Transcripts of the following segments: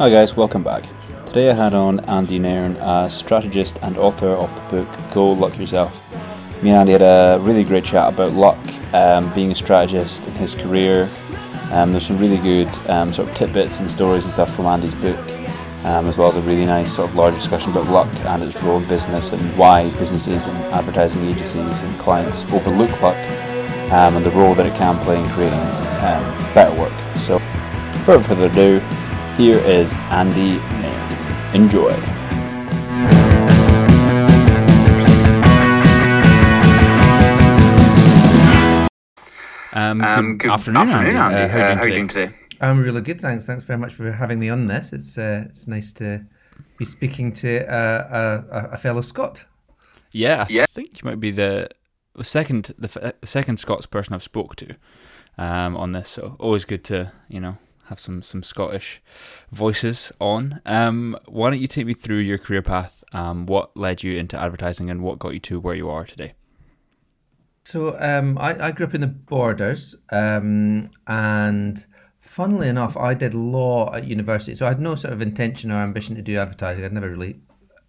Hi guys, welcome back. Today I had on Andy Nairn, a strategist and author of the book Go Luck Yourself. Me and Andy had a really great chat about luck, um, being a strategist in his career. Um, there's some really good um, sort of tidbits and stories and stuff from Andy's book, um, as well as a really nice sort of large discussion about luck and its role in business and why businesses and advertising agencies and clients overlook luck um, and the role that it can play in creating um, better work. So, without further ado, here is Andy Nairn. Enjoy. Um, Um, good, afternoon, Andy. Uh, how are you doing how are you today? doing today? I'm really good, thanks. Thanks very much for having me on this. It's uh, it's nice to be speaking to uh, a, a fellow Scot. Yeah, I Yeah. think you might be the the second the, f- the second Scots person I've spoke to um, on this. So always good to you know have some some Scottish voices on. Um, why don't you take me through your career path? Um, what led you into advertising and what got you to where you are today? So um, I, I grew up in the Borders, um, and funnily enough, I did law at university. So I had no sort of intention or ambition to do advertising. I'd never really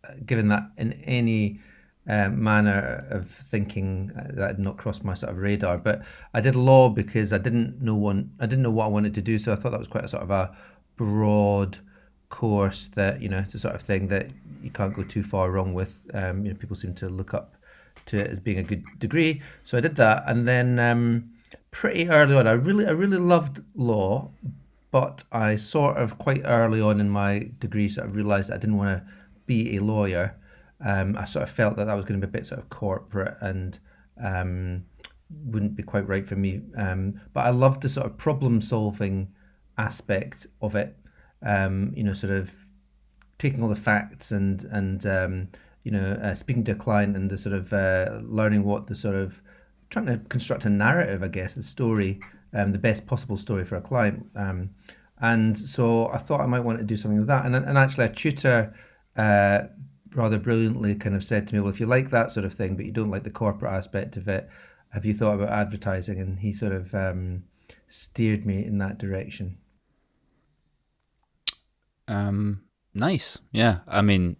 uh, given that in any um, manner of thinking uh, that had not crossed my sort of radar. But I did law because I didn't know one. I didn't know what I wanted to do. So I thought that was quite a sort of a broad course that you know it's a sort of thing that you can't go too far wrong with. Um, you know, people seem to look up to it as being a good degree. So I did that, and then um, pretty early on, I really, I really loved law, but I sort of quite early on in my degree sort of realised I didn't want to be a lawyer. Um, I sort of felt that that was going to be a bit sort of corporate and um, wouldn't be quite right for me. Um, but I loved the sort of problem solving aspect of it. Um, you know, sort of taking all the facts and and um, you know uh, speaking to a client and the sort of uh, learning what the sort of trying to construct a narrative, I guess, the story, um, the best possible story for a client. And so I thought I might want to do something with that. And and actually, a tutor uh, rather brilliantly kind of said to me, "Well, if you like that sort of thing, but you don't like the corporate aspect of it, have you thought about advertising?" And he sort of um, steered me in that direction. Um, nice. Yeah, I mean,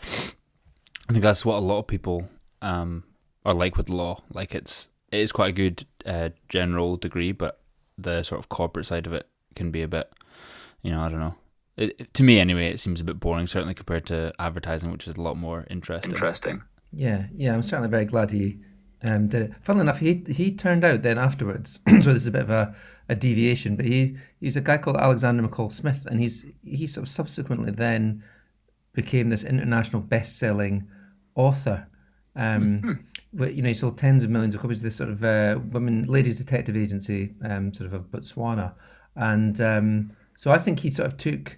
I think that's what a lot of people um are like with law. Like it's it is quite a good uh, general degree, but the sort of corporate side of it can be a bit, you know, I don't know. It, it- to me, anyway, it seems a bit boring, certainly compared to advertising, which is a lot more interesting. Interesting. Yeah, yeah, I'm certainly very glad he um, did it. Funnily enough, he he turned out then afterwards. so this is a bit of a, a deviation, but he he's a guy called Alexander McCall Smith, and he's he sort of subsequently then became this international best-selling author. Um, where, you know, he sold tens of millions of copies of this sort of uh, women ladies detective agency, um, sort of of Botswana, and um, so I think he sort of took.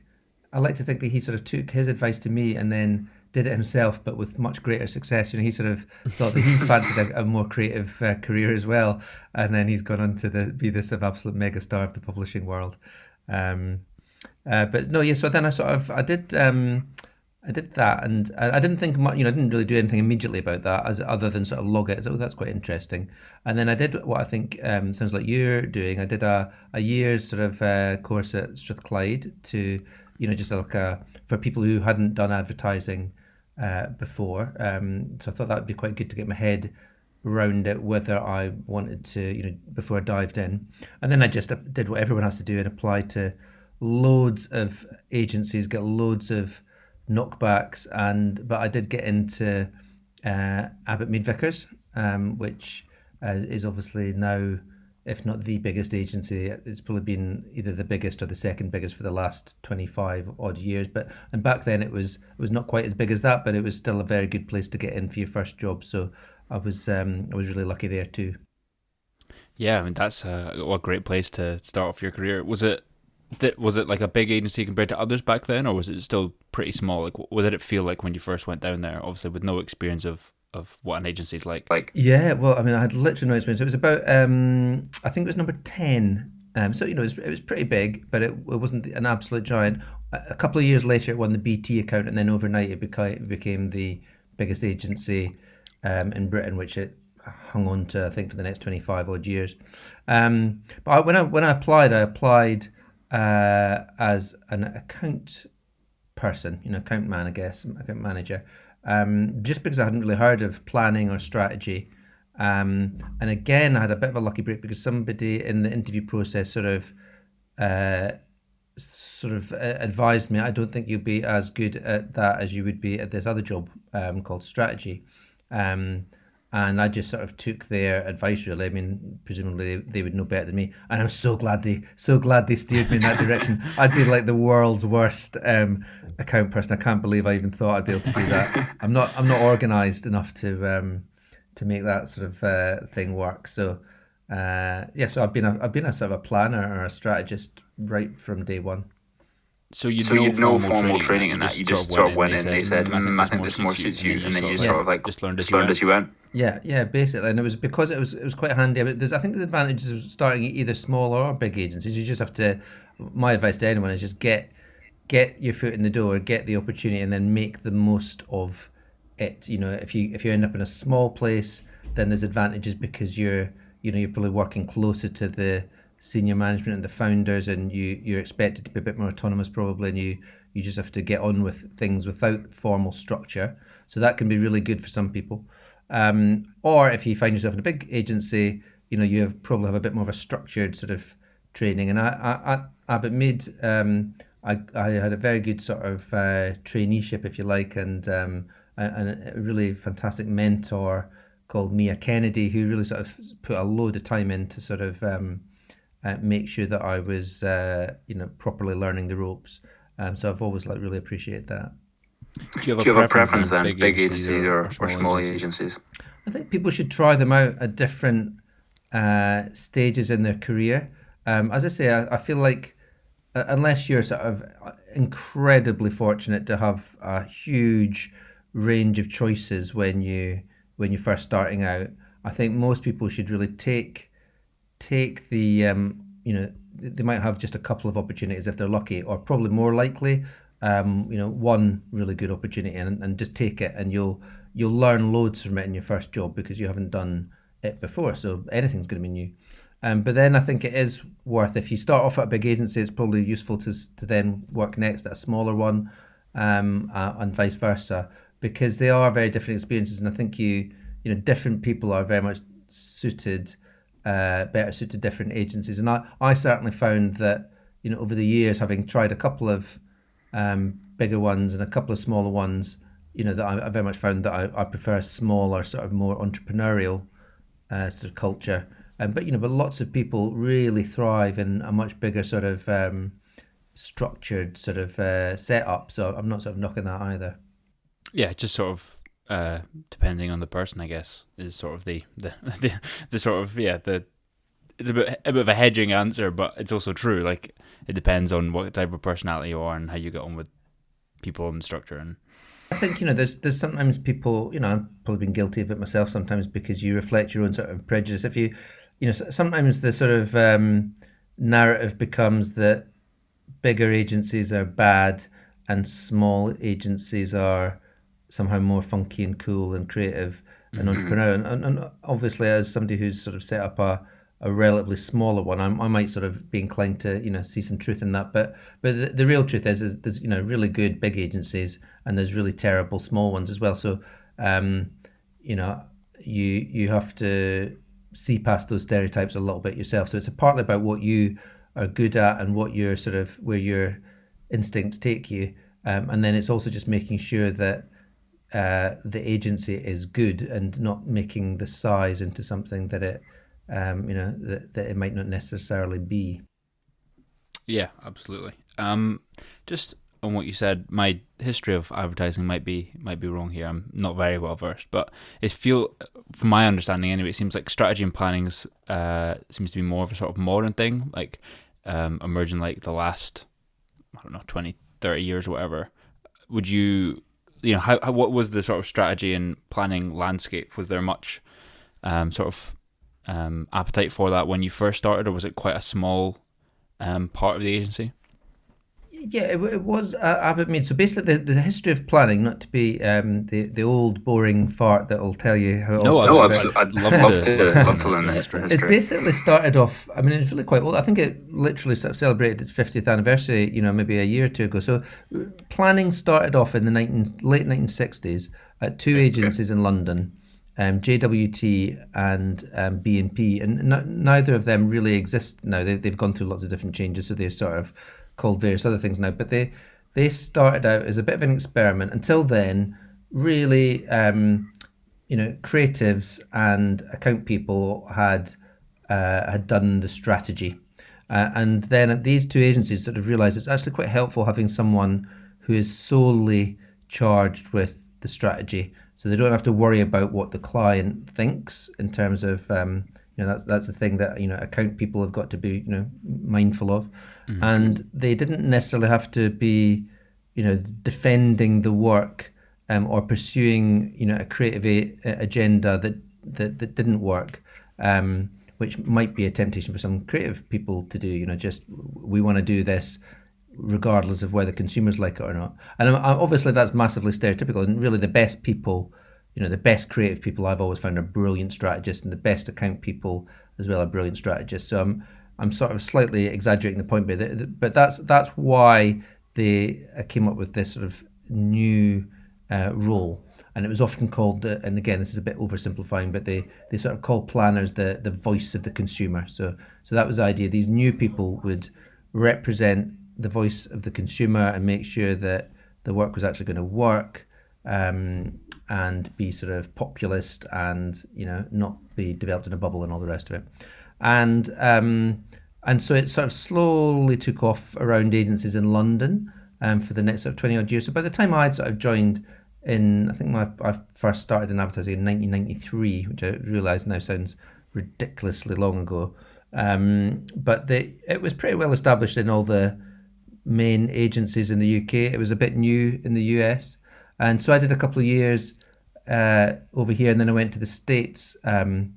I like to think that he sort of took his advice to me and then did it himself, but with much greater success. You know, he sort of thought that he fancied a, a more creative uh, career as well, and then he's gone on to the, be this sort of absolute megastar of the publishing world. Um, uh, but no, yeah. So then I sort of I did um, I did that, and I, I didn't think much. You know, I didn't really do anything immediately about that, as other than sort of log it. as, Oh, that's quite interesting. And then I did what I think um, sounds like you're doing. I did a, a year's sort of uh, course at Strathclyde to, you know, just like a, for people who hadn't done advertising uh, before. Um, so I thought that would be quite good to get my head around it, whether I wanted to, you know, before I dived in. And then I just did what everyone has to do and applied to loads of agencies, get loads of knockbacks, and but I did get into uh, Abbott Mead Vickers, um, which uh, is obviously now, if not the biggest agency, it's probably been either the biggest or the second biggest for the last twenty five odd years. But and back then it was it was not quite as big as that, but it was still a very good place to get in for your first job. So I was um, I was really lucky there too. Yeah, I mean that's a, what a great place to start off your career. Was it? that Was it like a big agency compared to others back then, or was it still pretty small? Like, what did it feel like when you first went down there? Obviously, with no experience of of what an agency's like. Like Yeah, well, I mean, I had literally no experience. It was about, um, I think it was number 10. Um, so, you know, it was, it was pretty big, but it, it wasn't an absolute giant. A, couple of years later, it won the BT account, and then overnight it became, became the biggest agency um, in Britain, which it hung on to, I think, for the next 25 odd years. Um, but I, when, I, when I applied, I applied uh, as an account person, you know, account man, I guess, account manager, um, just because I hadn't really heard of planning or strategy. Um, and again, I had a bit of a lucky break because somebody in the interview process sort of uh, sort of uh, advised me, I don't think you'll be as good at that as you would be at this other job um, called strategy. Um, and I just sort of took their advice. Really, I mean, presumably they, they, would know better than me, and I'm so glad they so glad they steered me in that direction. I'd be like the world's worst um, account person. I can't believe I even thought I'd be able to do that. I'm not I'm not organised enough to um, to make that sort of uh, thing work. So uh, yeah, so I've been a I've been a sort of a planner or a strategist right from day one. So you so know, formal, formal training, in that. You just sort of went in and they said, mm, "I think this more suits you," and then you just sort of like just learned as, learned as you went. Yeah, yeah, basically, and it was because it was it was quite handy. But there's I think the advantages of starting either small or big agencies. You just have to. My advice to anyone is just get get your foot in the door, get the opportunity, and then make the most of it. You know, if you if you end up in a small place, then there's advantages because you're you know you're probably working closer to the senior management and the founders, and you you're expected to be a bit more autonomous probably, and you you just have to get on with things without formal structure. So that can be really good for some people. Um, or if you find yourself in a big agency, you know you have probably have a bit more of a structured sort of training. And I I, I but made um, I I had a very good sort of uh, traineeship, if you like, and um, a really fantastic mentor called Mia Kennedy, who really sort of put a load of time in to sort of um, uh, make sure that I was, uh, you know, properly learning the ropes. Um, so I've always like really appreciate that. Do you have, Do you a, have preference a, preference then, big, big agencies, agencies or, or, small, small agencies? agencies? I think people should try them out at different uh, stages in their career. Um, as I say, I, I feel like uh, unless you're sort of incredibly fortunate to have a huge range of choices when you when you're first starting out, I think most people should really take take the um, you know they might have just a couple of opportunities if they're lucky, or probably more likely, um, you know, one really good opportunity and, and just take it, and you'll you'll learn loads from it in your first job because you haven't done it before. So anything's going to be new. Um, but then I think it is worth if you start off at a big agency, it's probably useful to to then work next at a smaller one, um, uh, and vice versa, because they are very different experiences. And I think you you know different people are very much suited uh, better suited to different agencies. And I, I certainly found that, you know, over the years, having tried a couple of um, bigger ones and a couple of smaller ones, you know, that I, I very much found that I, I prefer a smaller, sort of more entrepreneurial uh, sort of culture. Um, but, you know, but lots of people really thrive in a much bigger sort of um, structured sort of uh, setup. So I'm not sort of knocking that either. Yeah, just sort of uh, depending on the person, I guess, is sort of the the, the, the sort of yeah the it's a bit a bit of a hedging answer, but it's also true. Like it depends on what type of personality you are and how you get on with people and structure. And I think you know there's there's sometimes people you know I've probably been guilty of it myself sometimes because you reflect your own sort of prejudice. If you you know sometimes the sort of um, narrative becomes that bigger agencies are bad and small agencies are somehow more funky and cool and creative and mm-hmm. entrepreneurial. And, and, obviously, as somebody who's sort of set up a, a relatively smaller one, I, I might sort of be inclined to you know see some truth in that. But but the, the real truth is, is there's you know really good big agencies and there's really terrible small ones as well. So um, you know you you have to see past those stereotypes a little bit yourself. So it's partly about what you are good at and what your sort of where your instincts take you. Um, and then it's also just making sure that uh, the agency is good and not making the size into something that it um, you know that, that it might not necessarily be. Yeah absolutely. Um, just on what you said my history of advertising might be might be wrong here. I'm not very well versed but it feel from my understanding anyway it seems like strategy and planning uh, seems to be more of a sort of modern thing like um, emerging like the last i don't know 20 30 years or whatever. Would you you know, how, how, what was the sort of strategy and planning landscape? Was there much um, sort of um, appetite for that when you first started, or was it quite a small um, part of the agency? Yeah, it, it was uh, Abbott Mead. So basically, the, the history of planning, not to be um, the the old boring fart that will tell you how. It no, all I'd, I'd, love, love to, love to learn the history. It basically started off. I mean, it's really quite old. I think it literally sort of celebrated its 50th anniversary. You know, maybe a year or two ago. So, planning started off in the 19, late 1960s at two agencies in London. Um, JWT and um, BMP, and n- neither of them really exist now. They, they've gone through lots of different changes, so they're sort of called various other things now. But they they started out as a bit of an experiment. Until then, really, um, you know, creatives and account people had uh, had done the strategy, uh, and then these two agencies sort of realised it's actually quite helpful having someone who is solely charged with the strategy, so they don't have to worry about what the client thinks in terms of um, you know that's that's the thing that you know account people have got to be you know mindful of mm-hmm. and they didn't necessarily have to be you know defending the work um, or pursuing you know a creative a- agenda that, that that didn't work um, which might be a temptation for some creative people to do you know just we want to do this regardless of whether consumers like it or not and obviously that's massively stereotypical and really the best people you know the best creative people I've always found are brilliant strategists, and the best account people as well are brilliant strategists. So I'm I'm sort of slightly exaggerating the point, but but that's that's why they uh, came up with this sort of new uh, role, and it was often called the. And again, this is a bit oversimplifying, but they they sort of call planners the the voice of the consumer. So so that was the idea. These new people would represent the voice of the consumer and make sure that the work was actually going to work. Um, and be sort of populist and you know not be developed in a bubble and all the rest of it and um, and so it sort of slowly took off around agencies in London um, for the next sort of 20 odd years so by the time I'd sort of joined in I think my, I first started in advertising in 1993 which I realise now sounds ridiculously long ago um, but the, it was pretty well established in all the main agencies in the UK it was a bit new in the US and so I did a couple of years uh, over here, and then I went to the States um,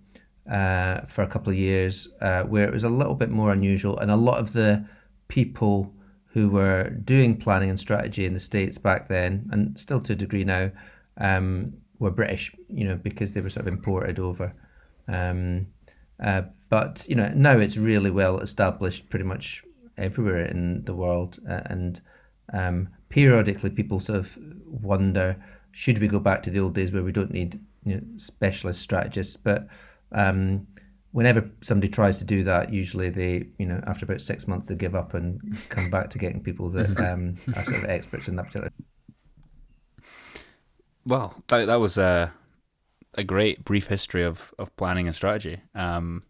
uh, for a couple of years, uh, where it was a little bit more unusual, and a lot of the people who were doing planning and strategy in the States back then, and still to a degree now, um, were British, you know, because they were sort of imported over. Um, uh, but you know, now it's really well established, pretty much everywhere in the world, uh, and um, periodically people sort of wonder should we go back to the old days where we don't need you know, specialist strategists? But um, whenever somebody tries to do that usually they you know after about six months they give up and come back to getting people that um, are sort of experts in that particular well that, that was a, a great brief history of, of planning and strategy. Um,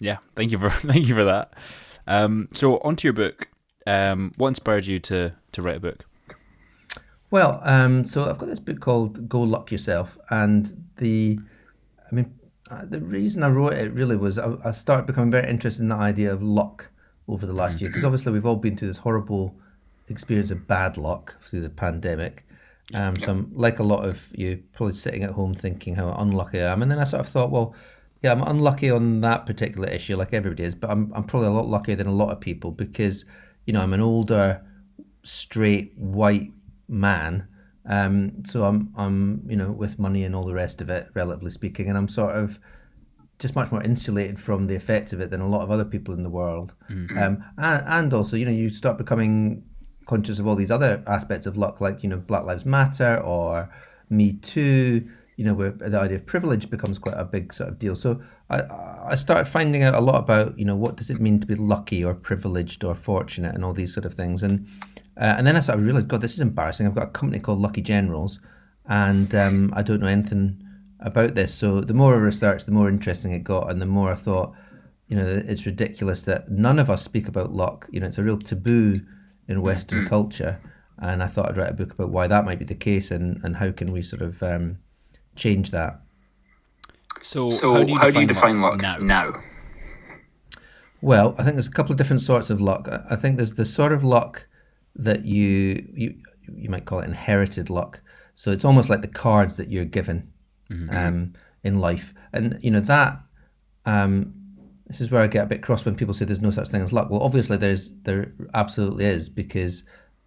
yeah thank you for thank you for that um, so onto your book um, what inspired you to to write a book? Well, um, so I've got this book called Go Luck Yourself, and the, I mean, uh, the reason I wrote it really was I, I started becoming very interested in the idea of luck over the last year because mm-hmm. obviously we've all been through this horrible experience of bad luck through the pandemic. Um, so I'm like a lot of you, probably sitting at home thinking how unlucky I am, and then I sort of thought, well, yeah, I'm unlucky on that particular issue, like everybody is, but I'm I'm probably a lot luckier than a lot of people because you know I'm an older straight white man. Um, so I'm I'm you know with money and all the rest of it, relatively speaking, and I'm sort of just much more insulated from the effects of it than a lot of other people in the world. Mm-hmm. Um, and, and also, you know, you start becoming conscious of all these other aspects of luck, like you know, Black Lives Matter or Me Too. You know, where the idea of privilege becomes quite a big sort of deal. So I I started finding out a lot about you know what does it mean to be lucky or privileged or fortunate and all these sort of things and uh, and then I started realized, God, this is embarrassing. I've got a company called Lucky Generals, and um, I don't know anything about this. So the more I researched, the more interesting it got, and the more I thought, you know, it's ridiculous that none of us speak about luck. You know, it's a real taboo in Western mm-hmm. culture, and I thought I'd write a book about why that might be the case and and how can we sort of um, change that. So, so how do you how define, do you define luck, luck now? now? Well, I think there's a couple of different sorts of luck. I think there's the sort of luck that you you you might call it inherited luck. So it's almost like the cards that you're given mm-hmm. um, in life, and you know that. Um, this is where I get a bit cross when people say there's no such thing as luck. Well, obviously there's there absolutely is because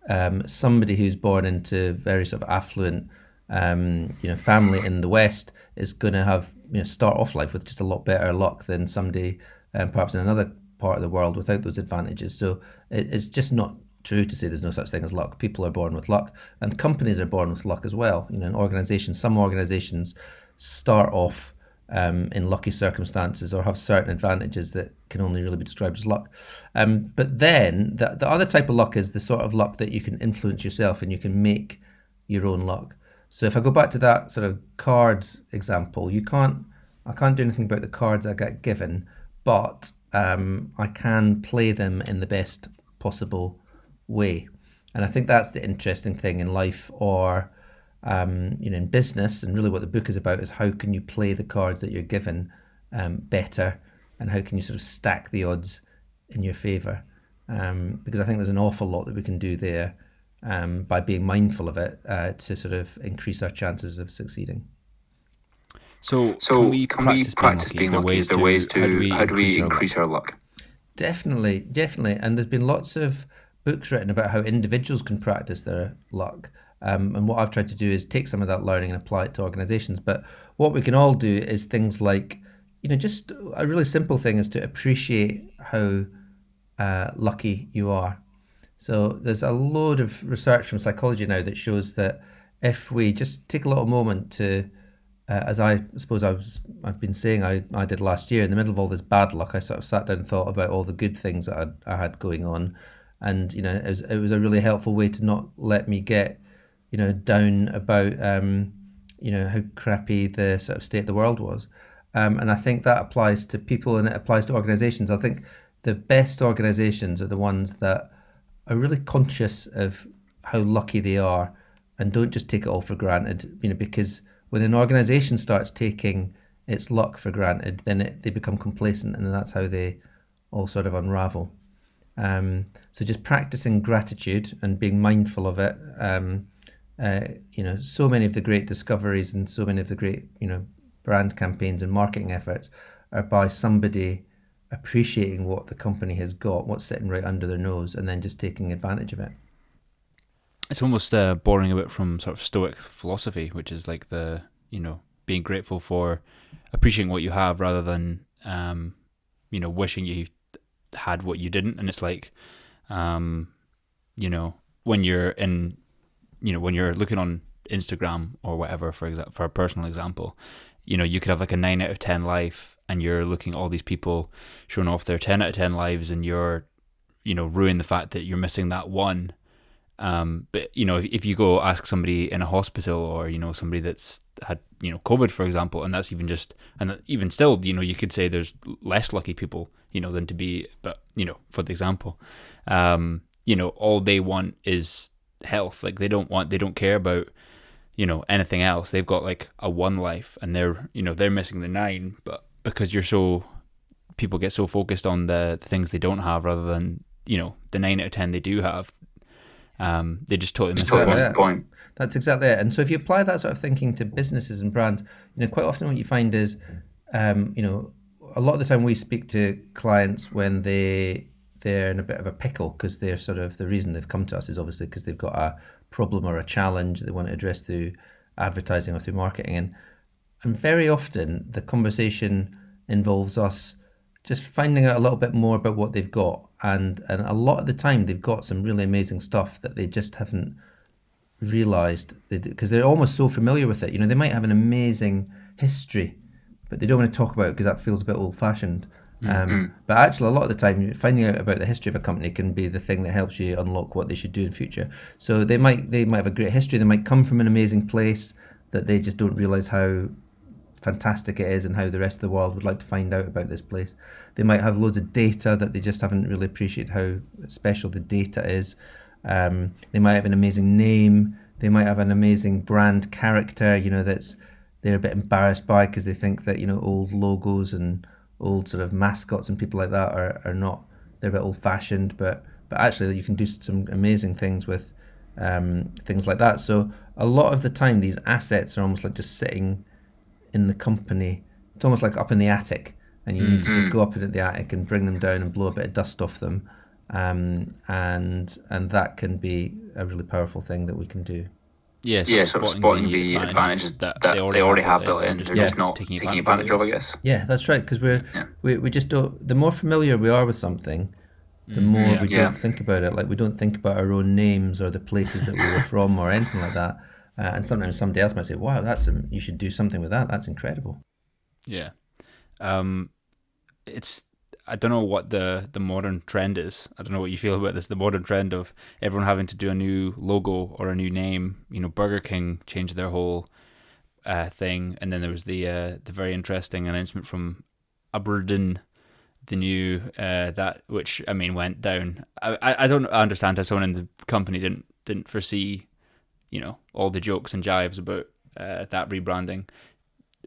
um, somebody who's born into very sort of affluent, um, you know, family in the West is going to have you know start off life with just a lot better luck than somebody um, perhaps in another part of the world without those advantages. So it, it's just not true to say there's no such thing as luck. People are born with luck, and companies are born with luck as well. You know, in organizations, some organizations start off um, in lucky circumstances or have certain advantages that can only really be described as luck. Um, but then the, the other type of luck is the sort of luck that you can influence yourself and you can make your own luck. So if I go back to that sort of cards example, you can't, I can't do anything about the cards I get given, but um, I can play them in the best possible way. And I think that's the interesting thing in life or um, you know in business and really what the book is about is how can you play the cards that you're given um, better and how can you sort of stack the odds in your favor um, because I think there's an awful lot that we can do there um, by being mindful of it uh, to sort of increase our chances of succeeding. So, so can we can practice, we practice being lucky? Is there ways to, how do we, how do we increase, our, luck? Definitely, definitely. And there's been lots of books written about how individuals can practice their luck. Um, and what I've tried to do is take some of that learning and apply it to organizations. But what we can all do is things like, you know, just a really simple thing is to appreciate how uh, lucky you are. So there's a load of research from psychology now that shows that if we just take a little moment to uh, as I suppose I was, I've been saying I, I did last year, in the middle of all this bad luck, I sort of sat down and thought about all the good things that I'd, I had going on, and you know it was, it was a really helpful way to not let me get, you know, down about um, you know how crappy the sort of state of the world was, um, and I think that applies to people and it applies to organisations. I think the best organisations are the ones that are really conscious of how lucky they are, and don't just take it all for granted. You know because when an organization starts taking its luck for granted, then it, they become complacent, and that's how they all sort of unravel. Um, so just practicing gratitude and being mindful of it. Um, uh, you know, so many of the great discoveries and so many of the great, you know, brand campaigns and marketing efforts are by somebody appreciating what the company has got, what's sitting right under their nose, and then just taking advantage of it it's almost uh, borrowing a bit from sort of Stoic philosophy, which is like the you know being grateful for appreciating what you have rather than um, you know wishing you had what you didn't. And it's like um, you know when you're in you know when you're looking on Instagram or whatever for example for a personal example, you know you could have like a nine out of ten life, and you're looking at all these people showing off their ten out of ten lives, and you're you know ruin the fact that you're missing that one um, but you know, if, if you go ask somebody in a hospital or you know somebody that's had you know COVID, for example, and that's even just and even still, you know, you could say there's less lucky people, you know, than to be. But you know, for the example, um, you know, all they want is health. Like they don't want, they don't care about you know anything else. They've got like a one life, and they're you know they're missing the nine, but because you're so people get so focused on the, the things they don't have rather than you know the nine out of ten they do have um, they just totally missed totally the point. That's exactly it. And so if you apply that sort of thinking to businesses and brands, you know, quite often what you find is, um, you know, a lot of the time we speak to clients when they they're in a bit of a pickle because they're sort of the reason they've come to us is obviously because they've got a problem or a challenge they want to address through advertising or through marketing. And and very often the conversation involves us just finding out a little bit more about what they've got. And and a lot of the time they've got some really amazing stuff that they just haven't realized because they they're almost so familiar with it. You know they might have an amazing history but they don't want to talk about it because that feels a bit old fashioned um, mm-hmm. but actually a lot of the time finding out about the history of a company can be the thing that helps you unlock what they should do in future so they might they might have a great history they might come from an amazing place that they just don't realize how fantastic it is and how the rest of the world would like to find out about this place. They might have loads of data that they just haven't really appreciated how special the data is. Um, they might have an amazing name. They might have an amazing brand character, you know, that's they're a bit embarrassed by because they think that, you know, old logos and old sort of mascots and people like that are, are not, they're a bit old fashioned, but, but actually you can do some amazing things with um, things like that. So a lot of the time, these assets are almost like just sitting in the company. It's almost like up in the attic, and you mm-hmm. need to just mm-hmm. go up into the attic and bring them down and blow a bit of dust off them, um, and and that can be a really powerful thing that we can do. Yeah, so yeah, sort of spotting the, advantages that, that they already, they already have built in. They're yeah. just not taking advantage, advantage of, I guess. Yeah, that's right. Because we're yeah. we, we just don't. The more familiar we are with something, the mm, more yeah. we don't think about it. Like we don't think about our own names or the places that we were from or anything like that. Uh, and sometimes somebody else might say, "Wow, that's a, you should do something with that. That's incredible." Yeah, um, it's I don't know what the the modern trend is. I don't know what you feel about this. The modern trend of everyone having to do a new logo or a new name. You know, Burger King changed their whole uh, thing, and then there was the uh, the very interesting announcement from Aberdeen, the new uh, that which I mean went down. I I don't understand how someone in the company didn't didn't foresee, you know, all the jokes and jives about uh, that rebranding.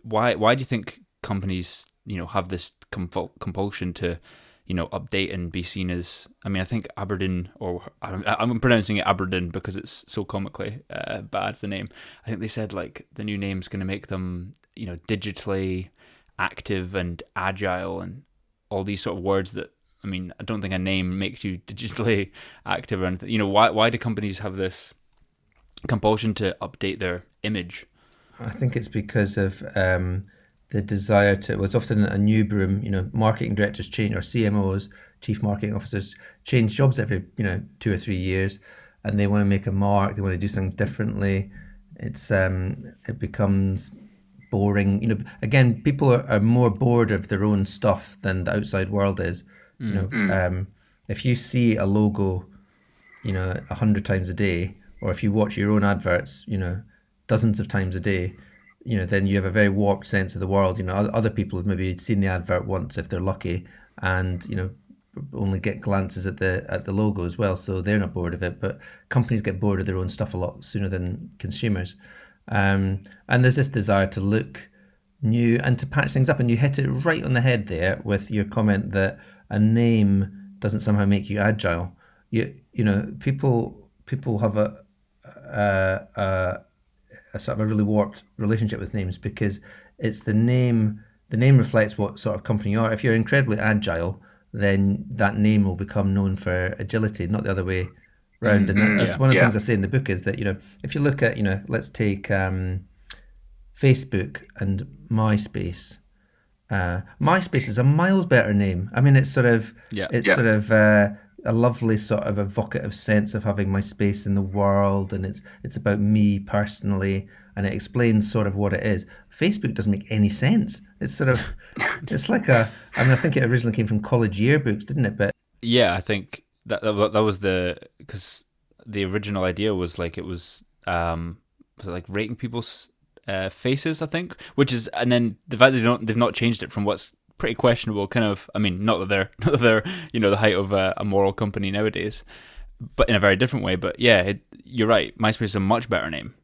Why why do you think companies you know have this compul- compulsion to you know update and be seen as I mean I think Aberdeen or I'm, I'm pronouncing it Aberdeen because it's so comically uh, bad the name. I think they said like the new name's going to make them you know digitally active and agile and all these sort of words that I mean I don't think a name makes you digitally active or anything. You know why why do companies have this compulsion to update their image? I think it's because of um, the desire to was often a new broom. You know, marketing directors change or CMOs, chief marketing officers change jobs every you know two or three years, and they want to make a mark. They want to do things differently. It's um, it becomes boring. You know, again, people are, are more bored of their own stuff than the outside world is. Mm. You know, mm. um, if you see a logo, you know, a hundred times a day, or if you watch your own adverts, you know, dozens of times a day you know, then you have a very warped sense of the world. You know, other people have maybe seen the advert once if they're lucky, and you know, only get glances at the at the logo as well, so they're not bored of it. But companies get bored of their own stuff a lot sooner than consumers, um, and there's this desire to look new and to patch things up. And you hit it right on the head there with your comment that a name doesn't somehow make you agile. You you know, people people have a, a, a a sort of a really warped relationship with names because it's the name. The name reflects what sort of company you are. If you're incredibly agile, then that name will become known for agility, not the other way round. Mm-hmm. And that's yeah. one of the yeah. things I say in the book is that you know if you look at you know let's take um, Facebook and MySpace. Uh, MySpace is a miles better name. I mean, it's sort of yeah. it's sort of uh, a lovely sort of evocative sense of having my space in the world and it's it's about me personally and it explains sort of what it is. Facebook doesn't make any sense. It's sort of it's like a i mean i think it originally came from college yearbooks didn't it? But yeah i think that that, that was the because the original idea was like it was um was like rating people's uh, faces i think which is and then the fact that they don't they've not changed it from what's pretty questionable. Kind of, I mean, not that they're not that they're you know the height of a, a moral company nowadays, but in a very different way. But yeah, it, you're right. MySpace is a much better name.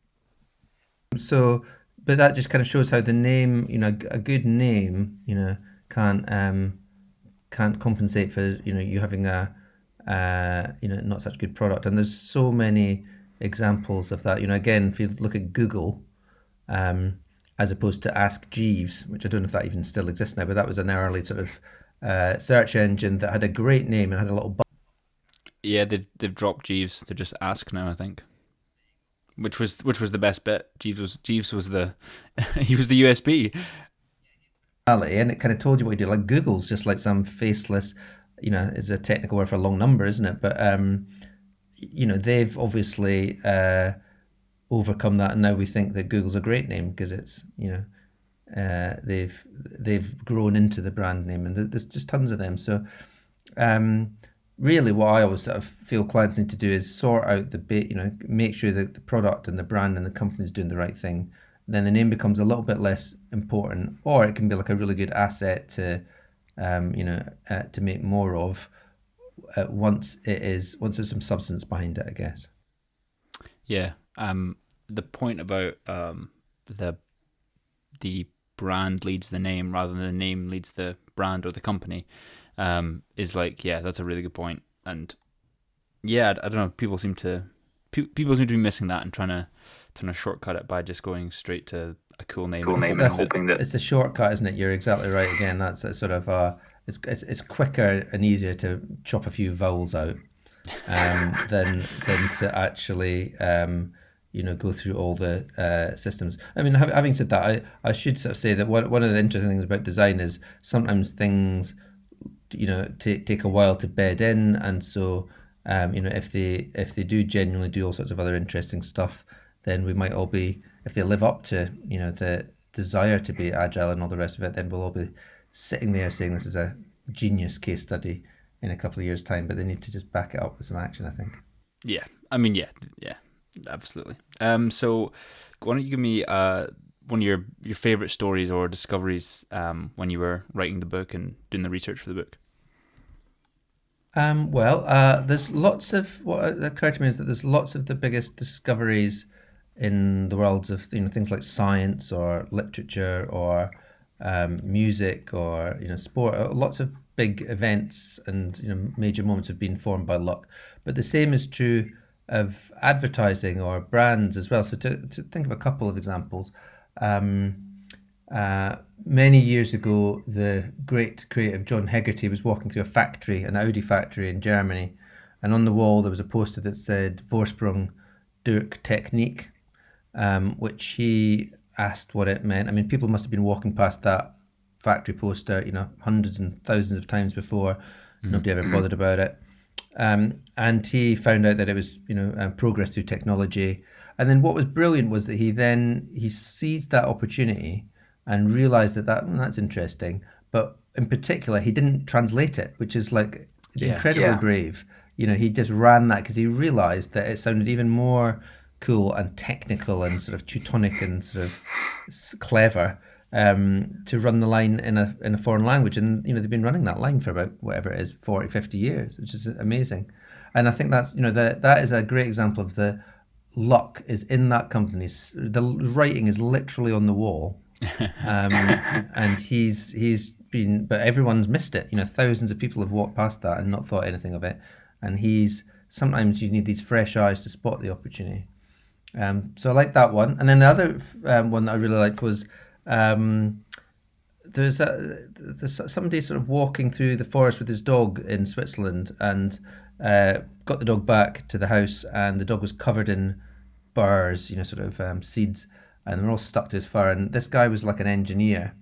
So, but that just kind of shows how the name, you know, a good name, you know, can't um can't compensate for you know you having a uh, you know not such good product. And there's so many examples of that. You know, again, if you look at Google, um, as opposed to Ask Jeeves, which I don't know if that even still exists now, but that was an early sort of uh, search engine that had a great name and had a little. Bu- yeah, they've they've dropped Jeeves to just Ask now, I think. Which was which was the best bit. Jeeves was Jeeves was the he was the USP. And it kind of told you what you do. Like Google's just like some faceless, you know, is a technical word for a long number, isn't it? But um, you know, they've obviously. Uh, overcome that, and now we think that Google's a great name because it's you know uh, they've they've grown into the brand name, and there's just tons of them. So um, really, what I always sort of feel clients need to do is sort out the bit, you know, make sure that the product and the brand and the company is doing the right thing. Then the name becomes a little bit less important, or it can be like a really good asset to, um, you know, uh, to make more of. Uh, once it is, once there's some substance behind it, I guess. Yeah, um, the point about um, the the brand leads the name rather than the name leads the brand or the company um, is like yeah that's a really good point. And yeah I, I don't know people seem to people seem to be missing that and trying to trying to shortcut it by just going straight to a cool name. Cool name and hoping that it's a shortcut isn't it? You're exactly right again. That's a sort of uh it's, it's it's quicker and easier to chop a few vowels out um, than than to actually um, you know go through all the uh, systems. I mean, having said that, I, I should sort of say that one one of the interesting things about design is sometimes things you know take take a while to bed in, and so um, you know if they if they do genuinely do all sorts of other interesting stuff, then we might all be if they live up to you know the desire to be agile and all the rest of it, then we'll all be sitting there saying this is a genius case study in a couple of years' time. But they need to just back it up with some action, I think. Yeah, I mean, yeah, yeah, absolutely. Um, so why don't you give me uh one of your your favorite stories or discoveries um when you were writing the book and doing the research for the book? Um, well, uh, there's lots of what occurred to me is that there's lots of the biggest discoveries in the worlds of you know things like science or literature or um, music or you know sport. Uh, lots of big events and you know major moments have been formed by luck. But the same is true of advertising or brands as well. So to, to think of a couple of examples. Um, uh, many years ago, the great creative John Hegarty was walking through a factory, an Audi factory in Germany, and on the wall there was a poster that said Vorsprung durch Technik, um, which he asked what it meant. I mean, people must have been walking past that factory poster, you know, hundreds and thousands of times before. Mm-hmm. Nobody ever bothered about it. Um, and he found out that it was, you know, um, progress through technology. And then what was brilliant was that he then he seized that opportunity and realized that, that well, that's interesting. But in particular, he didn't translate it, which is like yeah. incredibly yeah. brave. You know, he just ran that because he realized that it sounded even more cool and technical and sort of Teutonic and sort of clever um, to run the line in a in a foreign language. And you know they've been running that line for about whatever it is 40, 50 years, which is amazing. And I think that's you know that that is a great example of the luck is in that company. The writing is literally on the wall, um, and he's he's been, but everyone's missed it. You know, thousands of people have walked past that and not thought anything of it. And he's sometimes you need these fresh eyes to spot the opportunity. Um, so I like that one. And then the other um, one that I really liked was um, there's, a, there's somebody sort of walking through the forest with his dog in Switzerland and uh, got the dog back to the house, and the dog was covered in burrs, you know, sort of um, seeds, and they're all stuck to his fur. And this guy was like an engineer.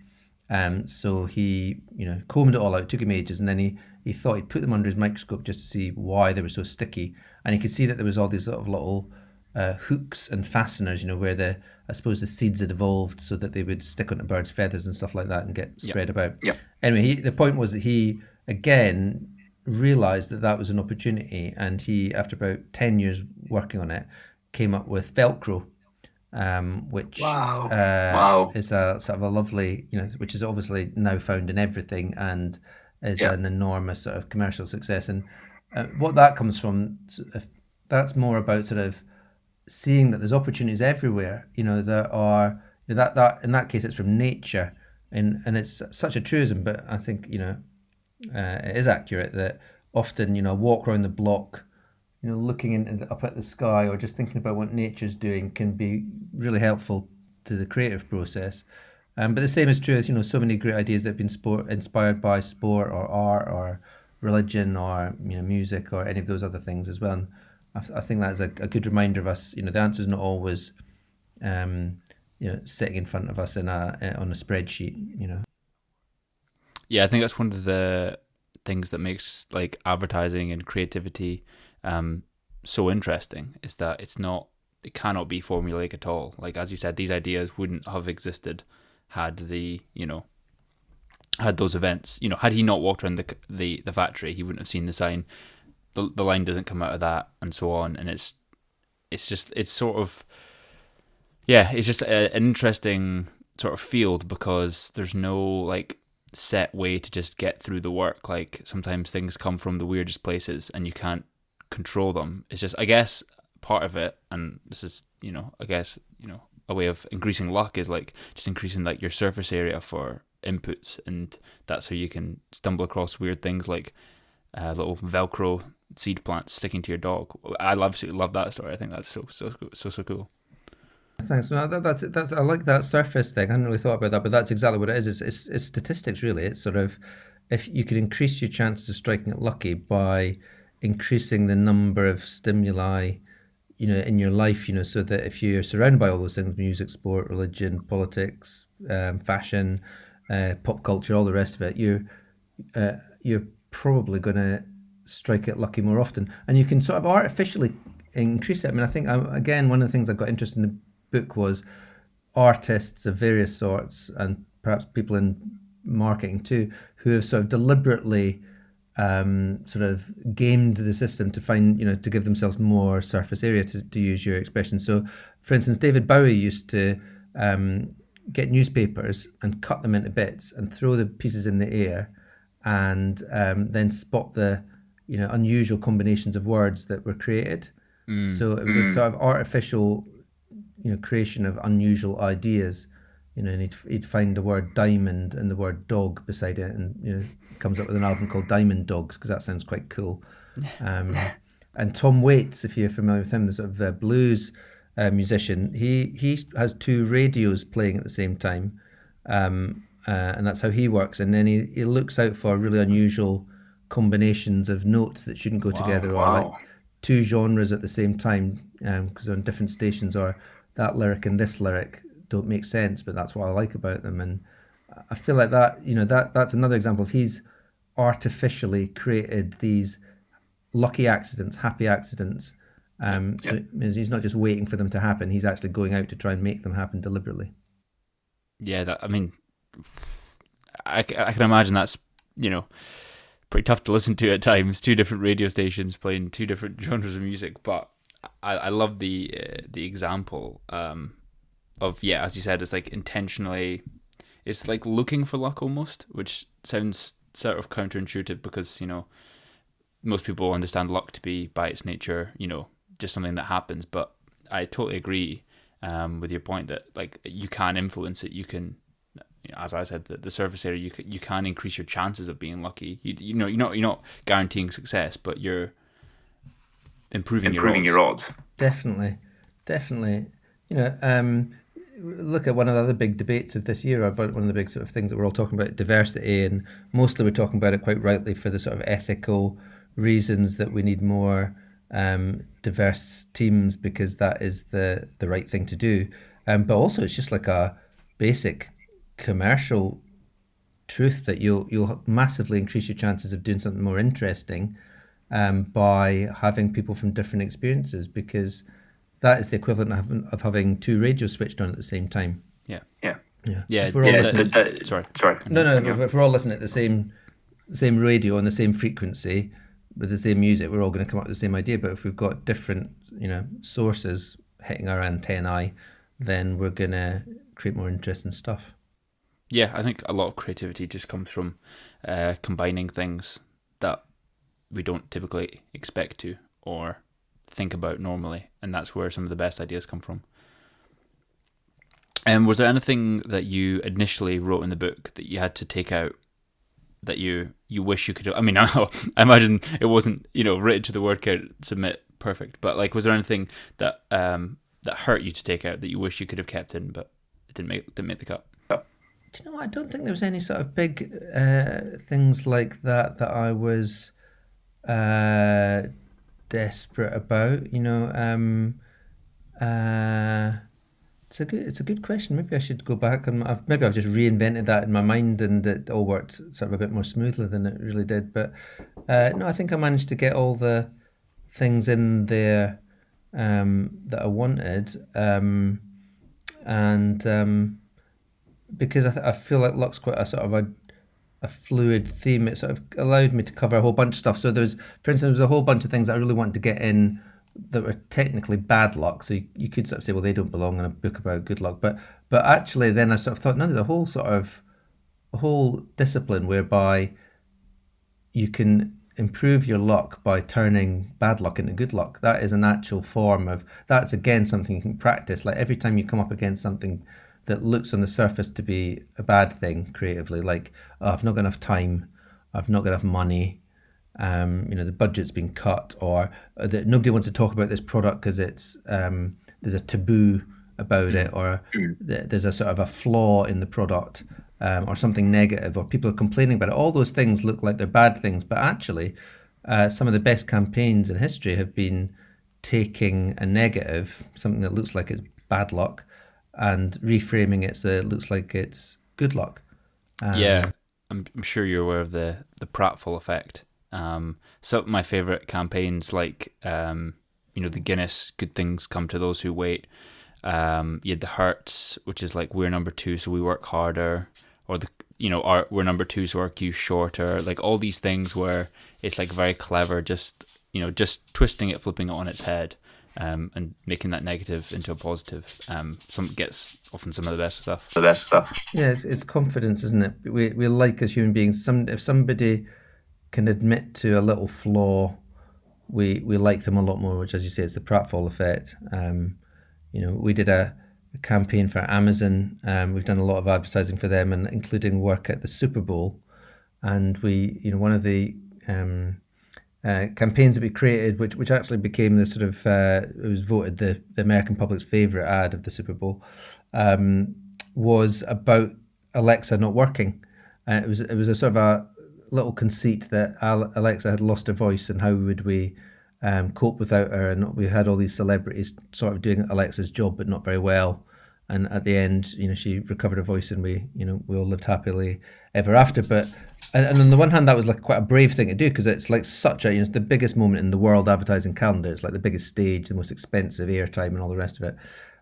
Um, so he, you know, combed it all out. Took him ages, and then he he thought he'd put them under his microscope just to see why they were so sticky. And he could see that there was all these sort of little uh, hooks and fasteners, you know, where the I suppose the seeds had evolved so that they would stick onto birds' feathers and stuff like that and get spread yep. about. Yeah. Anyway, he, the point was that he again realized that that was an opportunity, and he, after about ten years working on it, came up with Velcro, um, which wow. Uh, wow. is a sort of a lovely, you know, which is obviously now found in everything and is yeah. an enormous sort of commercial success. And uh, what that comes from, that's more about sort of seeing that there's opportunities everywhere. You know, there are that that in that case it's from nature, and and it's such a truism, but I think you know uh, it is accurate that often you know walk around the block, you know, looking in, up at the sky or just thinking about what nature's doing can be really helpful to the creative process. Um, but the same is true you know so many great ideas that have been sport inspired by sport or art or religion or you know music or any of those other things as well. And I, I think that's a, a, good reminder of us. You know, the answer is not always, um, you know, sitting in front of us in a uh, on a spreadsheet. You know. Yeah, I think that's one of the things that makes like advertising and creativity um, so interesting is that it's not it cannot be formulaic at all. Like as you said, these ideas wouldn't have existed had the you know had those events. You know, had he not walked around the the the factory, he wouldn't have seen the sign the the line doesn't come out of that, and so on. And it's it's just it's sort of yeah, it's just a, an interesting sort of field because there's no like set way to just get through the work. Like sometimes things come from the weirdest places and you can't control them. It's just I guess part of it, and this is you know I guess you know a way of increasing luck is like just increasing like your surface area for inputs, and that's how you can stumble across weird things like uh, little Velcro seed plants sticking to your dog. I absolutely love that story. I think that's so so so so cool. Thanks. No, that, that's that's I like that surface thing. I hadn't really thought about that, but that's exactly what it is. It's, it's, it's statistics really. It's sort of if you can increase your chances of striking it lucky by increasing the number of stimuli you know in your life you know so that if you're surrounded by all those things music sport religion politics um, fashion uh, pop culture all the rest of it you're uh, you're probably going to strike it lucky more often and you can sort of artificially increase it i mean i think um, again one of the things i got interested in the book was artists of various sorts and perhaps people in marketing too who have sort of deliberately um, sort of gamed the system to find, you know, to give themselves more surface area, to, to use your expression. So, for instance, David Bowie used to um, get newspapers and cut them into bits and throw the pieces in the air and um, then spot the, you know, unusual combinations of words that were created. Mm. So it was mm. a sort of artificial, you know, creation of unusual ideas you know, and he'd, he'd find the word diamond and the word dog beside it, and you know, comes up with an album called Diamond Dogs because that sounds quite cool. Um, and Tom Waits, if you're familiar with him, the sort of uh, blues uh, musician, he he has two radios playing at the same time, um, uh, and that's how he works. And then he, he looks out for really unusual combinations of notes that shouldn't go wow, together, wow. or like two genres at the same time, because um, on different stations, or that lyric and this lyric don't make sense, but that's what I like about them. And I feel like that, you know, that that's another example of he's artificially created these lucky accidents, happy accidents. Um, so he's not just waiting for them to happen; he's actually going out to try and make them happen deliberately. Yeah, that, I mean, I, I can imagine that's you know pretty tough to listen to at times. Two different radio stations playing two different genres of music, but I, I love the uh, the example um, of yeah, as you said, it's like intentionally, it's like looking for luck almost, which sounds sort of counterintuitive because you know most people understand luck to be by its nature, you know, just something that happens. But I totally agree um, with your point that like you can influence it. You can, as I said, the, the surface area you can, you can increase your chances of being lucky. You, you know, you're not you're not guaranteeing success, but you're improving, improving your odds. Your odds. Definitely, definitely. You know, um, look at one of the other big debates of this year about one of the big sort of things that we're all talking about diversity and mostly we're talking about it quite rightly for the sort of ethical reasons that we need more um, diverse teams because that is the the right thing to do um, but also it's just like a basic commercial truth that you'll you'll massively increase your chances of doing something more interesting um, by having people from different experiences because that is the equivalent of having, of having two radios switched on at the same time. Yeah. Yeah. Yeah. Yeah. We're yeah, all listening, the, the, sorry. Sorry. No, no. Yeah. If we're all listening at the same same radio on the same frequency with the same music, we're all going to come up with the same idea. But if we've got different, you know, sources hitting our antennae, then we're going to create more interesting stuff. Yeah, I think a lot of creativity just comes from uh, combining things that we don't typically expect to, or think about normally, and that's where some of the best ideas come from. And um, was there anything that you initially wrote in the book that you had to take out that you you wish you could? I mean, I, imagine it wasn't you know written to the word count submit perfect, but like, was there anything that um that hurt you to take out that you wish you could have kept in, but it didn't make didn't make the cut? Do you know? what? I don't think there was any sort of big uh, things like that that I was. Uh, desperate about. You know, um, uh, it's a good it's a good question. Maybe I should go back and I've, maybe I've just reinvented that in my mind and it all worked sort of a bit more smoothly than it really did. But uh, no, I think I managed to get all the things in there um, that I wanted, um, and um, because I, th- I feel like luck's quite a sort of a a fluid theme. It sort of allowed me to cover a whole bunch of stuff. So there was, for instance, there was a whole bunch of things that I really wanted to get in that were technically bad luck. So you, you could sort of say, well, they don't belong in a book about good luck. But but actually, then I sort of thought, no, there's a whole sort of a whole discipline whereby you can improve your luck by turning bad luck into good luck. That is an actual form of that's again something you can practice. Like every time you come up against something that looks on the surface to be a bad thing creatively, like oh, I've not got enough time, I've not got enough money, um, you know, the budget's been cut, or that nobody wants to talk about this product because it's um, there's a taboo about it, or there's a sort of a flaw in the product. um, or something negative, or people are complaining about it. All those things look like they're bad things, but actually, uh, some of the best campaigns in history have been taking a negative, something that looks like it's bad luck, and reframing it so it looks like it's good luck. Um, yeah, I'm, I'm, sure you're aware of the the pratfall effect. Um, some of my favorite campaigns, like um, you know the Guinness "Good things come to those who wait." Um, you had the Hertz, which is like we're number two, so we work harder, or the you know our we're number two, so our queue shorter. Like all these things where it's like very clever, just you know just twisting it, flipping it on its head um, and making that negative into a positive. Um, some gets often some of the best stuff. The best stuff. Yeah, it's, it's confidence, isn't it? We we like as human beings. Some if somebody can admit to a little flaw, we we like them a lot more. Which, as you say, it's the pratfall effect. Um, you know, we did a, a campaign for Amazon. Um, we've done a lot of advertising for them, and including work at the Super Bowl. And we, you know, one of the um, uh, campaigns that we created, which which actually became the sort of uh, it was voted the, the American public's favorite ad of the Super Bowl, um, was about Alexa not working. Uh, it was it was a sort of a little conceit that Alexa had lost her voice and how would we um, cope without her, and we had all these celebrities sort of doing Alexa's job but not very well. And at the end, you know, she recovered her voice, and we, you know, we all lived happily ever after. But and, and on the one hand, that was like quite a brave thing to do because it's like such a, you know, it's the biggest moment in the world advertising calendar. It's like the biggest stage, the most expensive airtime, and all the rest of it.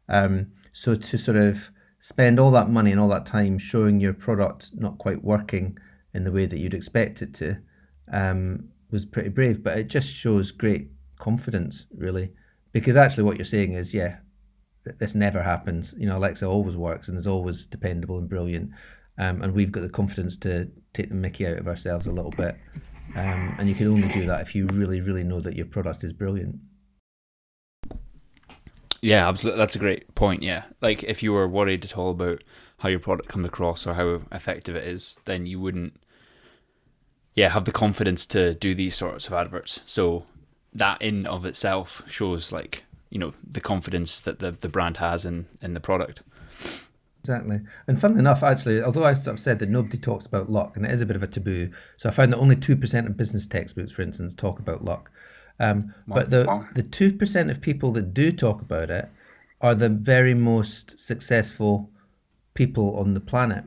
Um, so to sort of spend all that money and all that time showing your product not quite working in the way that you'd expect it to um, was pretty brave. But it just shows great confidence, really, because actually what you're saying is, yeah, this never happens. You know, Alexa always works and is always dependable and brilliant. Um, and we've got the confidence to take the mickey out of ourselves a little bit. Um, and you can only do that if you really, really know that your product is brilliant. Yeah, absolutely. That's a great point. Yeah, like if you were worried at all about how your product comes across or how effective it is, then you wouldn't, yeah, have the confidence to do these sorts of adverts. So that in of itself shows like you know the confidence that the the brand has in in the product. Exactly. And funnily enough, actually, although I sort of said that nobody talks about luck, and it is a bit of a taboo, so I found that only 2% of business textbooks, for instance, talk about luck. Um, but the, the 2% of people that do talk about it are the very most successful people on the planet.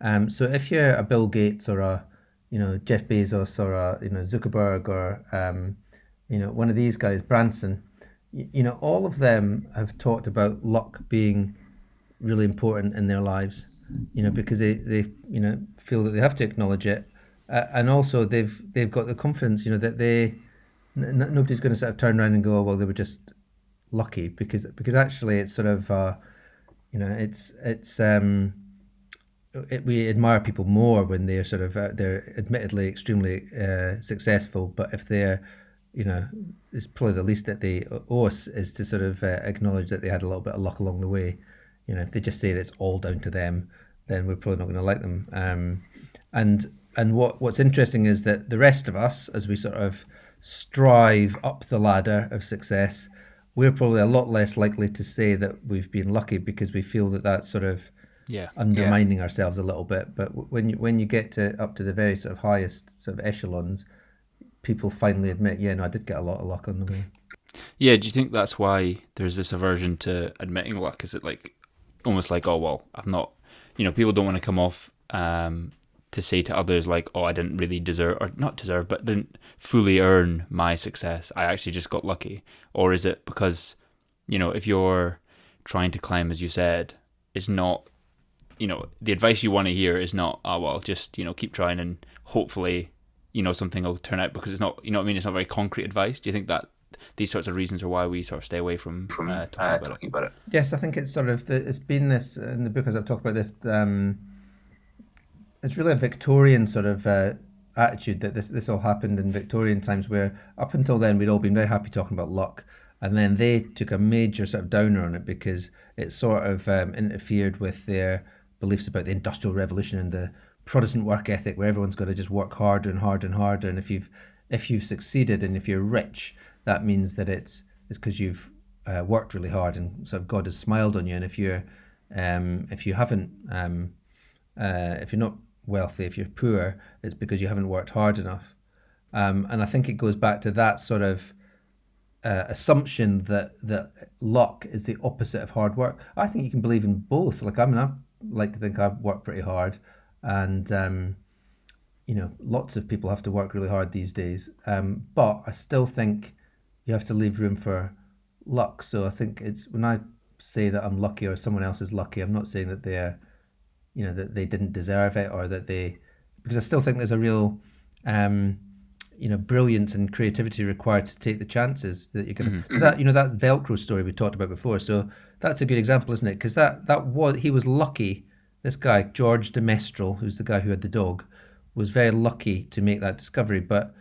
Um, so if you're a Bill Gates or a, you know, Jeff Bezos or a, you know, Zuckerberg or, um, you know, one of these guys, Branson, you, you know, all of them have talked about luck being really important in their lives, you know, because they, they you know feel that they have to acknowledge it, uh, and also they've they've got the confidence, you know, that they n- nobody's going to sort of turn around and go, oh, well, they were just lucky because because actually it's sort of uh, you know it's it's um, it, we admire people more when they're sort of uh, they're admittedly extremely uh, successful, but if they're you know, it's probably the least that they owe us is to sort of uh, acknowledge that they had a little bit of luck along the way you know, if they just say that it's all down to them, then we're probably not going to like them. Um, and and what what's interesting is that the rest of us, as we sort of strive up the ladder of success, we're probably a lot less likely to say that we've been lucky because we feel that that's sort of yeah undermining yeah. ourselves a little bit. But when you when you get to up to the very sort of highest sort of echelons, people finally admit, yeah, no, I did get a lot of luck on the way. Yeah, do you think that's why there's this aversion to admitting luck? Is it like almost like, oh well, I've not, you know, people don't want to come off um, to say to others like, oh, I didn't really deserve or not deserve, but didn't fully earn my success. I actually just got lucky, or is it because, you know, if you're trying to climb, as you said, is not, you know, the advice you want to hear is not, oh well, just you know, keep trying and hopefully you know something will turn out because it's not you know what I mean it's not very concrete advice. Do you think that these sorts of reasons are why we sort of stay away from from uh, talking, uh, about, talking about, it. Yes, I think it's sort of the, it's been this in the book as I've talked about this. Um, it's really a Victorian sort of uh, attitude that this this all happened in Victorian times, where up until then we'd all been very happy talking about luck, and then they took a major sort of downer on it because it sort of um, interfered with their beliefs about the industrial revolution and the Protestant work ethic, where everyone's got to just work harder and harder and harder, and if you've if you've succeeded and if you're rich, that means that it's it's because you've uh, worked really hard and sort of God has smiled on you. And if you're um, if you haven't um, uh, if you're not wealthy, if you're poor, it's because you haven't worked hard enough. Um, and I think it goes back to that sort of uh, assumption that that luck is the opposite of hard work. I think you can believe in both. Like I mean, I like to think I've worked pretty hard, and um, you know, lots of people have to work really hard these days. Um, but I still think you have to leave room for luck. So I think it's when I say that I'm lucky or someone else is lucky, I'm not saying that they're, you know, that they didn't deserve it or that they, because I still think there's a real, um, you know, brilliance and creativity required to take the chances that you're going to. Mm-hmm. So that you know that Velcro story we talked about before. So that's a good example, isn't it? Because that that was he was lucky. This guy George de Mestral, who's the guy who had the dog, was very lucky to make that discovery. But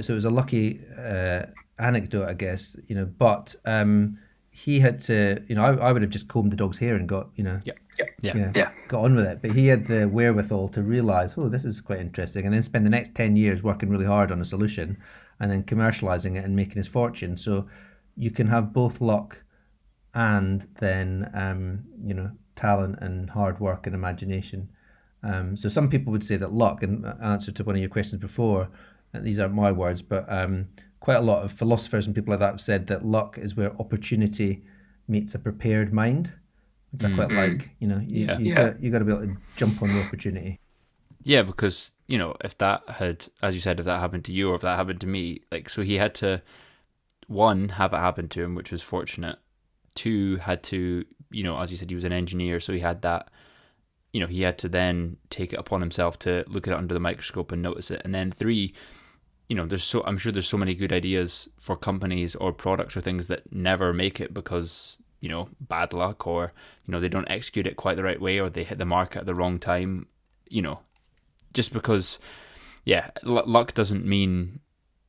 so it was a lucky uh, anecdote, I guess. You know, but um, he had to, you know, I, I would have just combed the dog's hair and got, you know, yeah, yeah, yeah, you know, yeah. got on with it. But he had the wherewithal to realize, oh, this is quite interesting, and then spend the next ten years working really hard on a solution, and then commercializing it and making his fortune. So you can have both luck and then, um, you know, talent and hard work and imagination. Um, so some people would say that luck, in answer to one of your questions before, these aren't my words, but um, quite a lot of philosophers and people like that have said that luck is where opportunity meets a prepared mind, which mm-hmm. I quite mm-hmm. like. You know, you, yeah. you, yeah. Got, you got to be able to jump on the opportunity. Yeah, because you know, if that had, as you said, if that happened to you or if that happened to me, like, so he had to, one, have it happen to him, which was fortunate. Two, had to, you know, as you said, he was an engineer, so he had that, you know, he had to then take it upon himself to look at it under the microscope and notice it. And then three, you know, there's so I'm sure there's so many good ideas for companies or products or things that never make it because you know bad luck or you know they don't execute it quite the right way or they hit the market at the wrong time. You know, just because, yeah, l- luck doesn't mean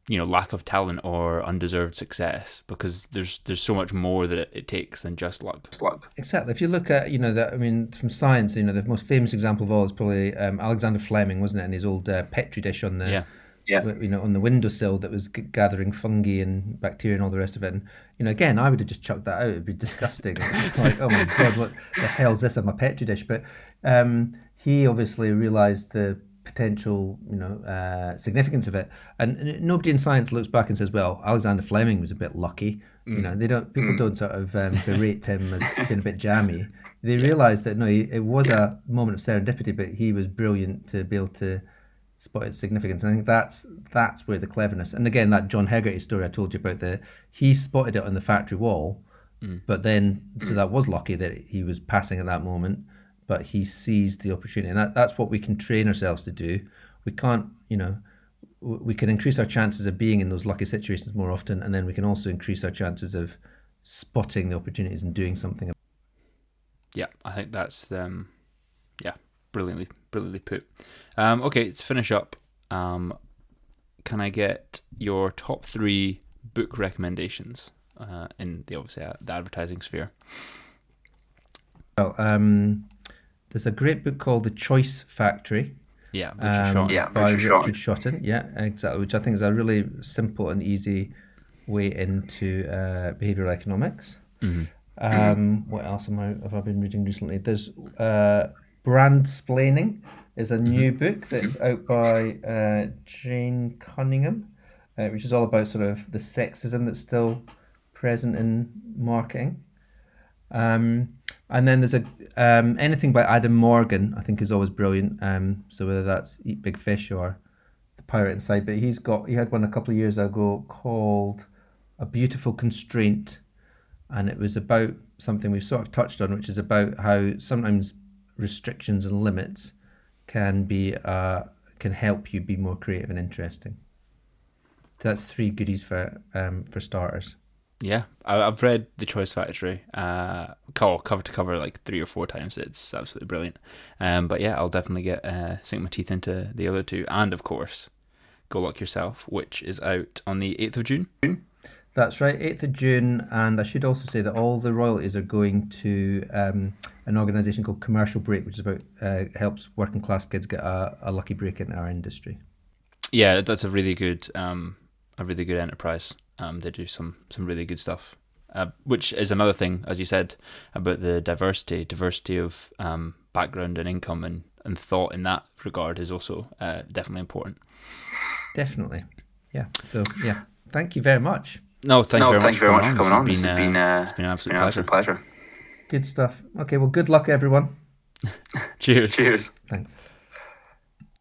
you know lack of talent or undeserved success because there's there's so much more that it, it takes than just luck. Just luck. Exactly. If you look at you know that I mean from science, you know the most famous example of all is probably um, Alexander Fleming, wasn't it? And his old uh, petri dish on the yeah yeah. you know, on the windowsill that was g- gathering fungi and bacteria and all the rest of it. And you know, again, I would have just chucked that out. It'd be disgusting. like, oh my god, what the hell's this on my petri dish? But um, he obviously realised the potential, you know, uh, significance of it. And nobody in science looks back and says, "Well, Alexander Fleming was a bit lucky." Mm. You know, they don't. People mm. don't sort of um, berate him as being a bit jammy. They yeah. realised that no, it was yeah. a moment of serendipity, but he was brilliant to be able to spotted significance. And I think that's that's where the cleverness. And again, that John Hegarty story I told you about the he spotted it on the factory wall, mm. but then so that was lucky that he was passing at that moment, but he seized the opportunity, and that, that's what we can train ourselves to do. We can't, you know. We can increase our chances of being in those lucky situations more often, and then we can also increase our chances of spotting the opportunities and doing something. Yeah, I think that's um, yeah, brilliantly brilliantly put. Um, okay, to finish up, um, can I get your top three book recommendations uh, in the obviously uh, the advertising sphere? Well, um, there's a great book called The Choice Factory. Yeah, Richard um, yeah, by Richard, Richard Shotton. Yeah, exactly. Which I think is a really simple and easy way into uh, behavioral economics. Mm-hmm. Um, mm-hmm. What else am I, have I been reading recently? There's uh, Brandsplaining is a new mm-hmm. book that's out by uh, Jane Cunningham, uh, which is all about sort of the sexism that's still present in marketing. Um, and then there's a um, anything by Adam Morgan, I think is always brilliant. Um, so whether that's Eat Big Fish or The Pirate Inside, but he's got he had one a couple of years ago called A Beautiful Constraint, and it was about something we've sort of touched on, which is about how sometimes restrictions and limits can be uh, can help you be more creative and interesting. So that's three goodies for um, for starters. Yeah, I've read The Choice Factory, uh, cover to cover like three or four times. It's absolutely brilliant. Um, but yeah, I'll definitely get uh, sink my teeth into the other two, and of course, Go Luck Yourself, which is out on the eighth of June. That's right, 8th of June. And I should also say that all the royalties are going to um, an organisation called Commercial Break, which is about uh, helps working class kids get a, a, lucky break in our industry. Yeah, that's a really good um, a really good enterprise. Um, they do some some really good stuff, uh, which is another thing, as you said, about the diversity diversity of um, background and income and and thought in that regard is also uh, definitely important. Definitely, yeah. So yeah, thank you very much. No, thank no, you very thank much you very much for coming on. This has been, uh, it's been, uh, an absolute, pleasure. pleasure. Good stuff. Okay, well, good luck, everyone. Cheers. Cheers. Thanks.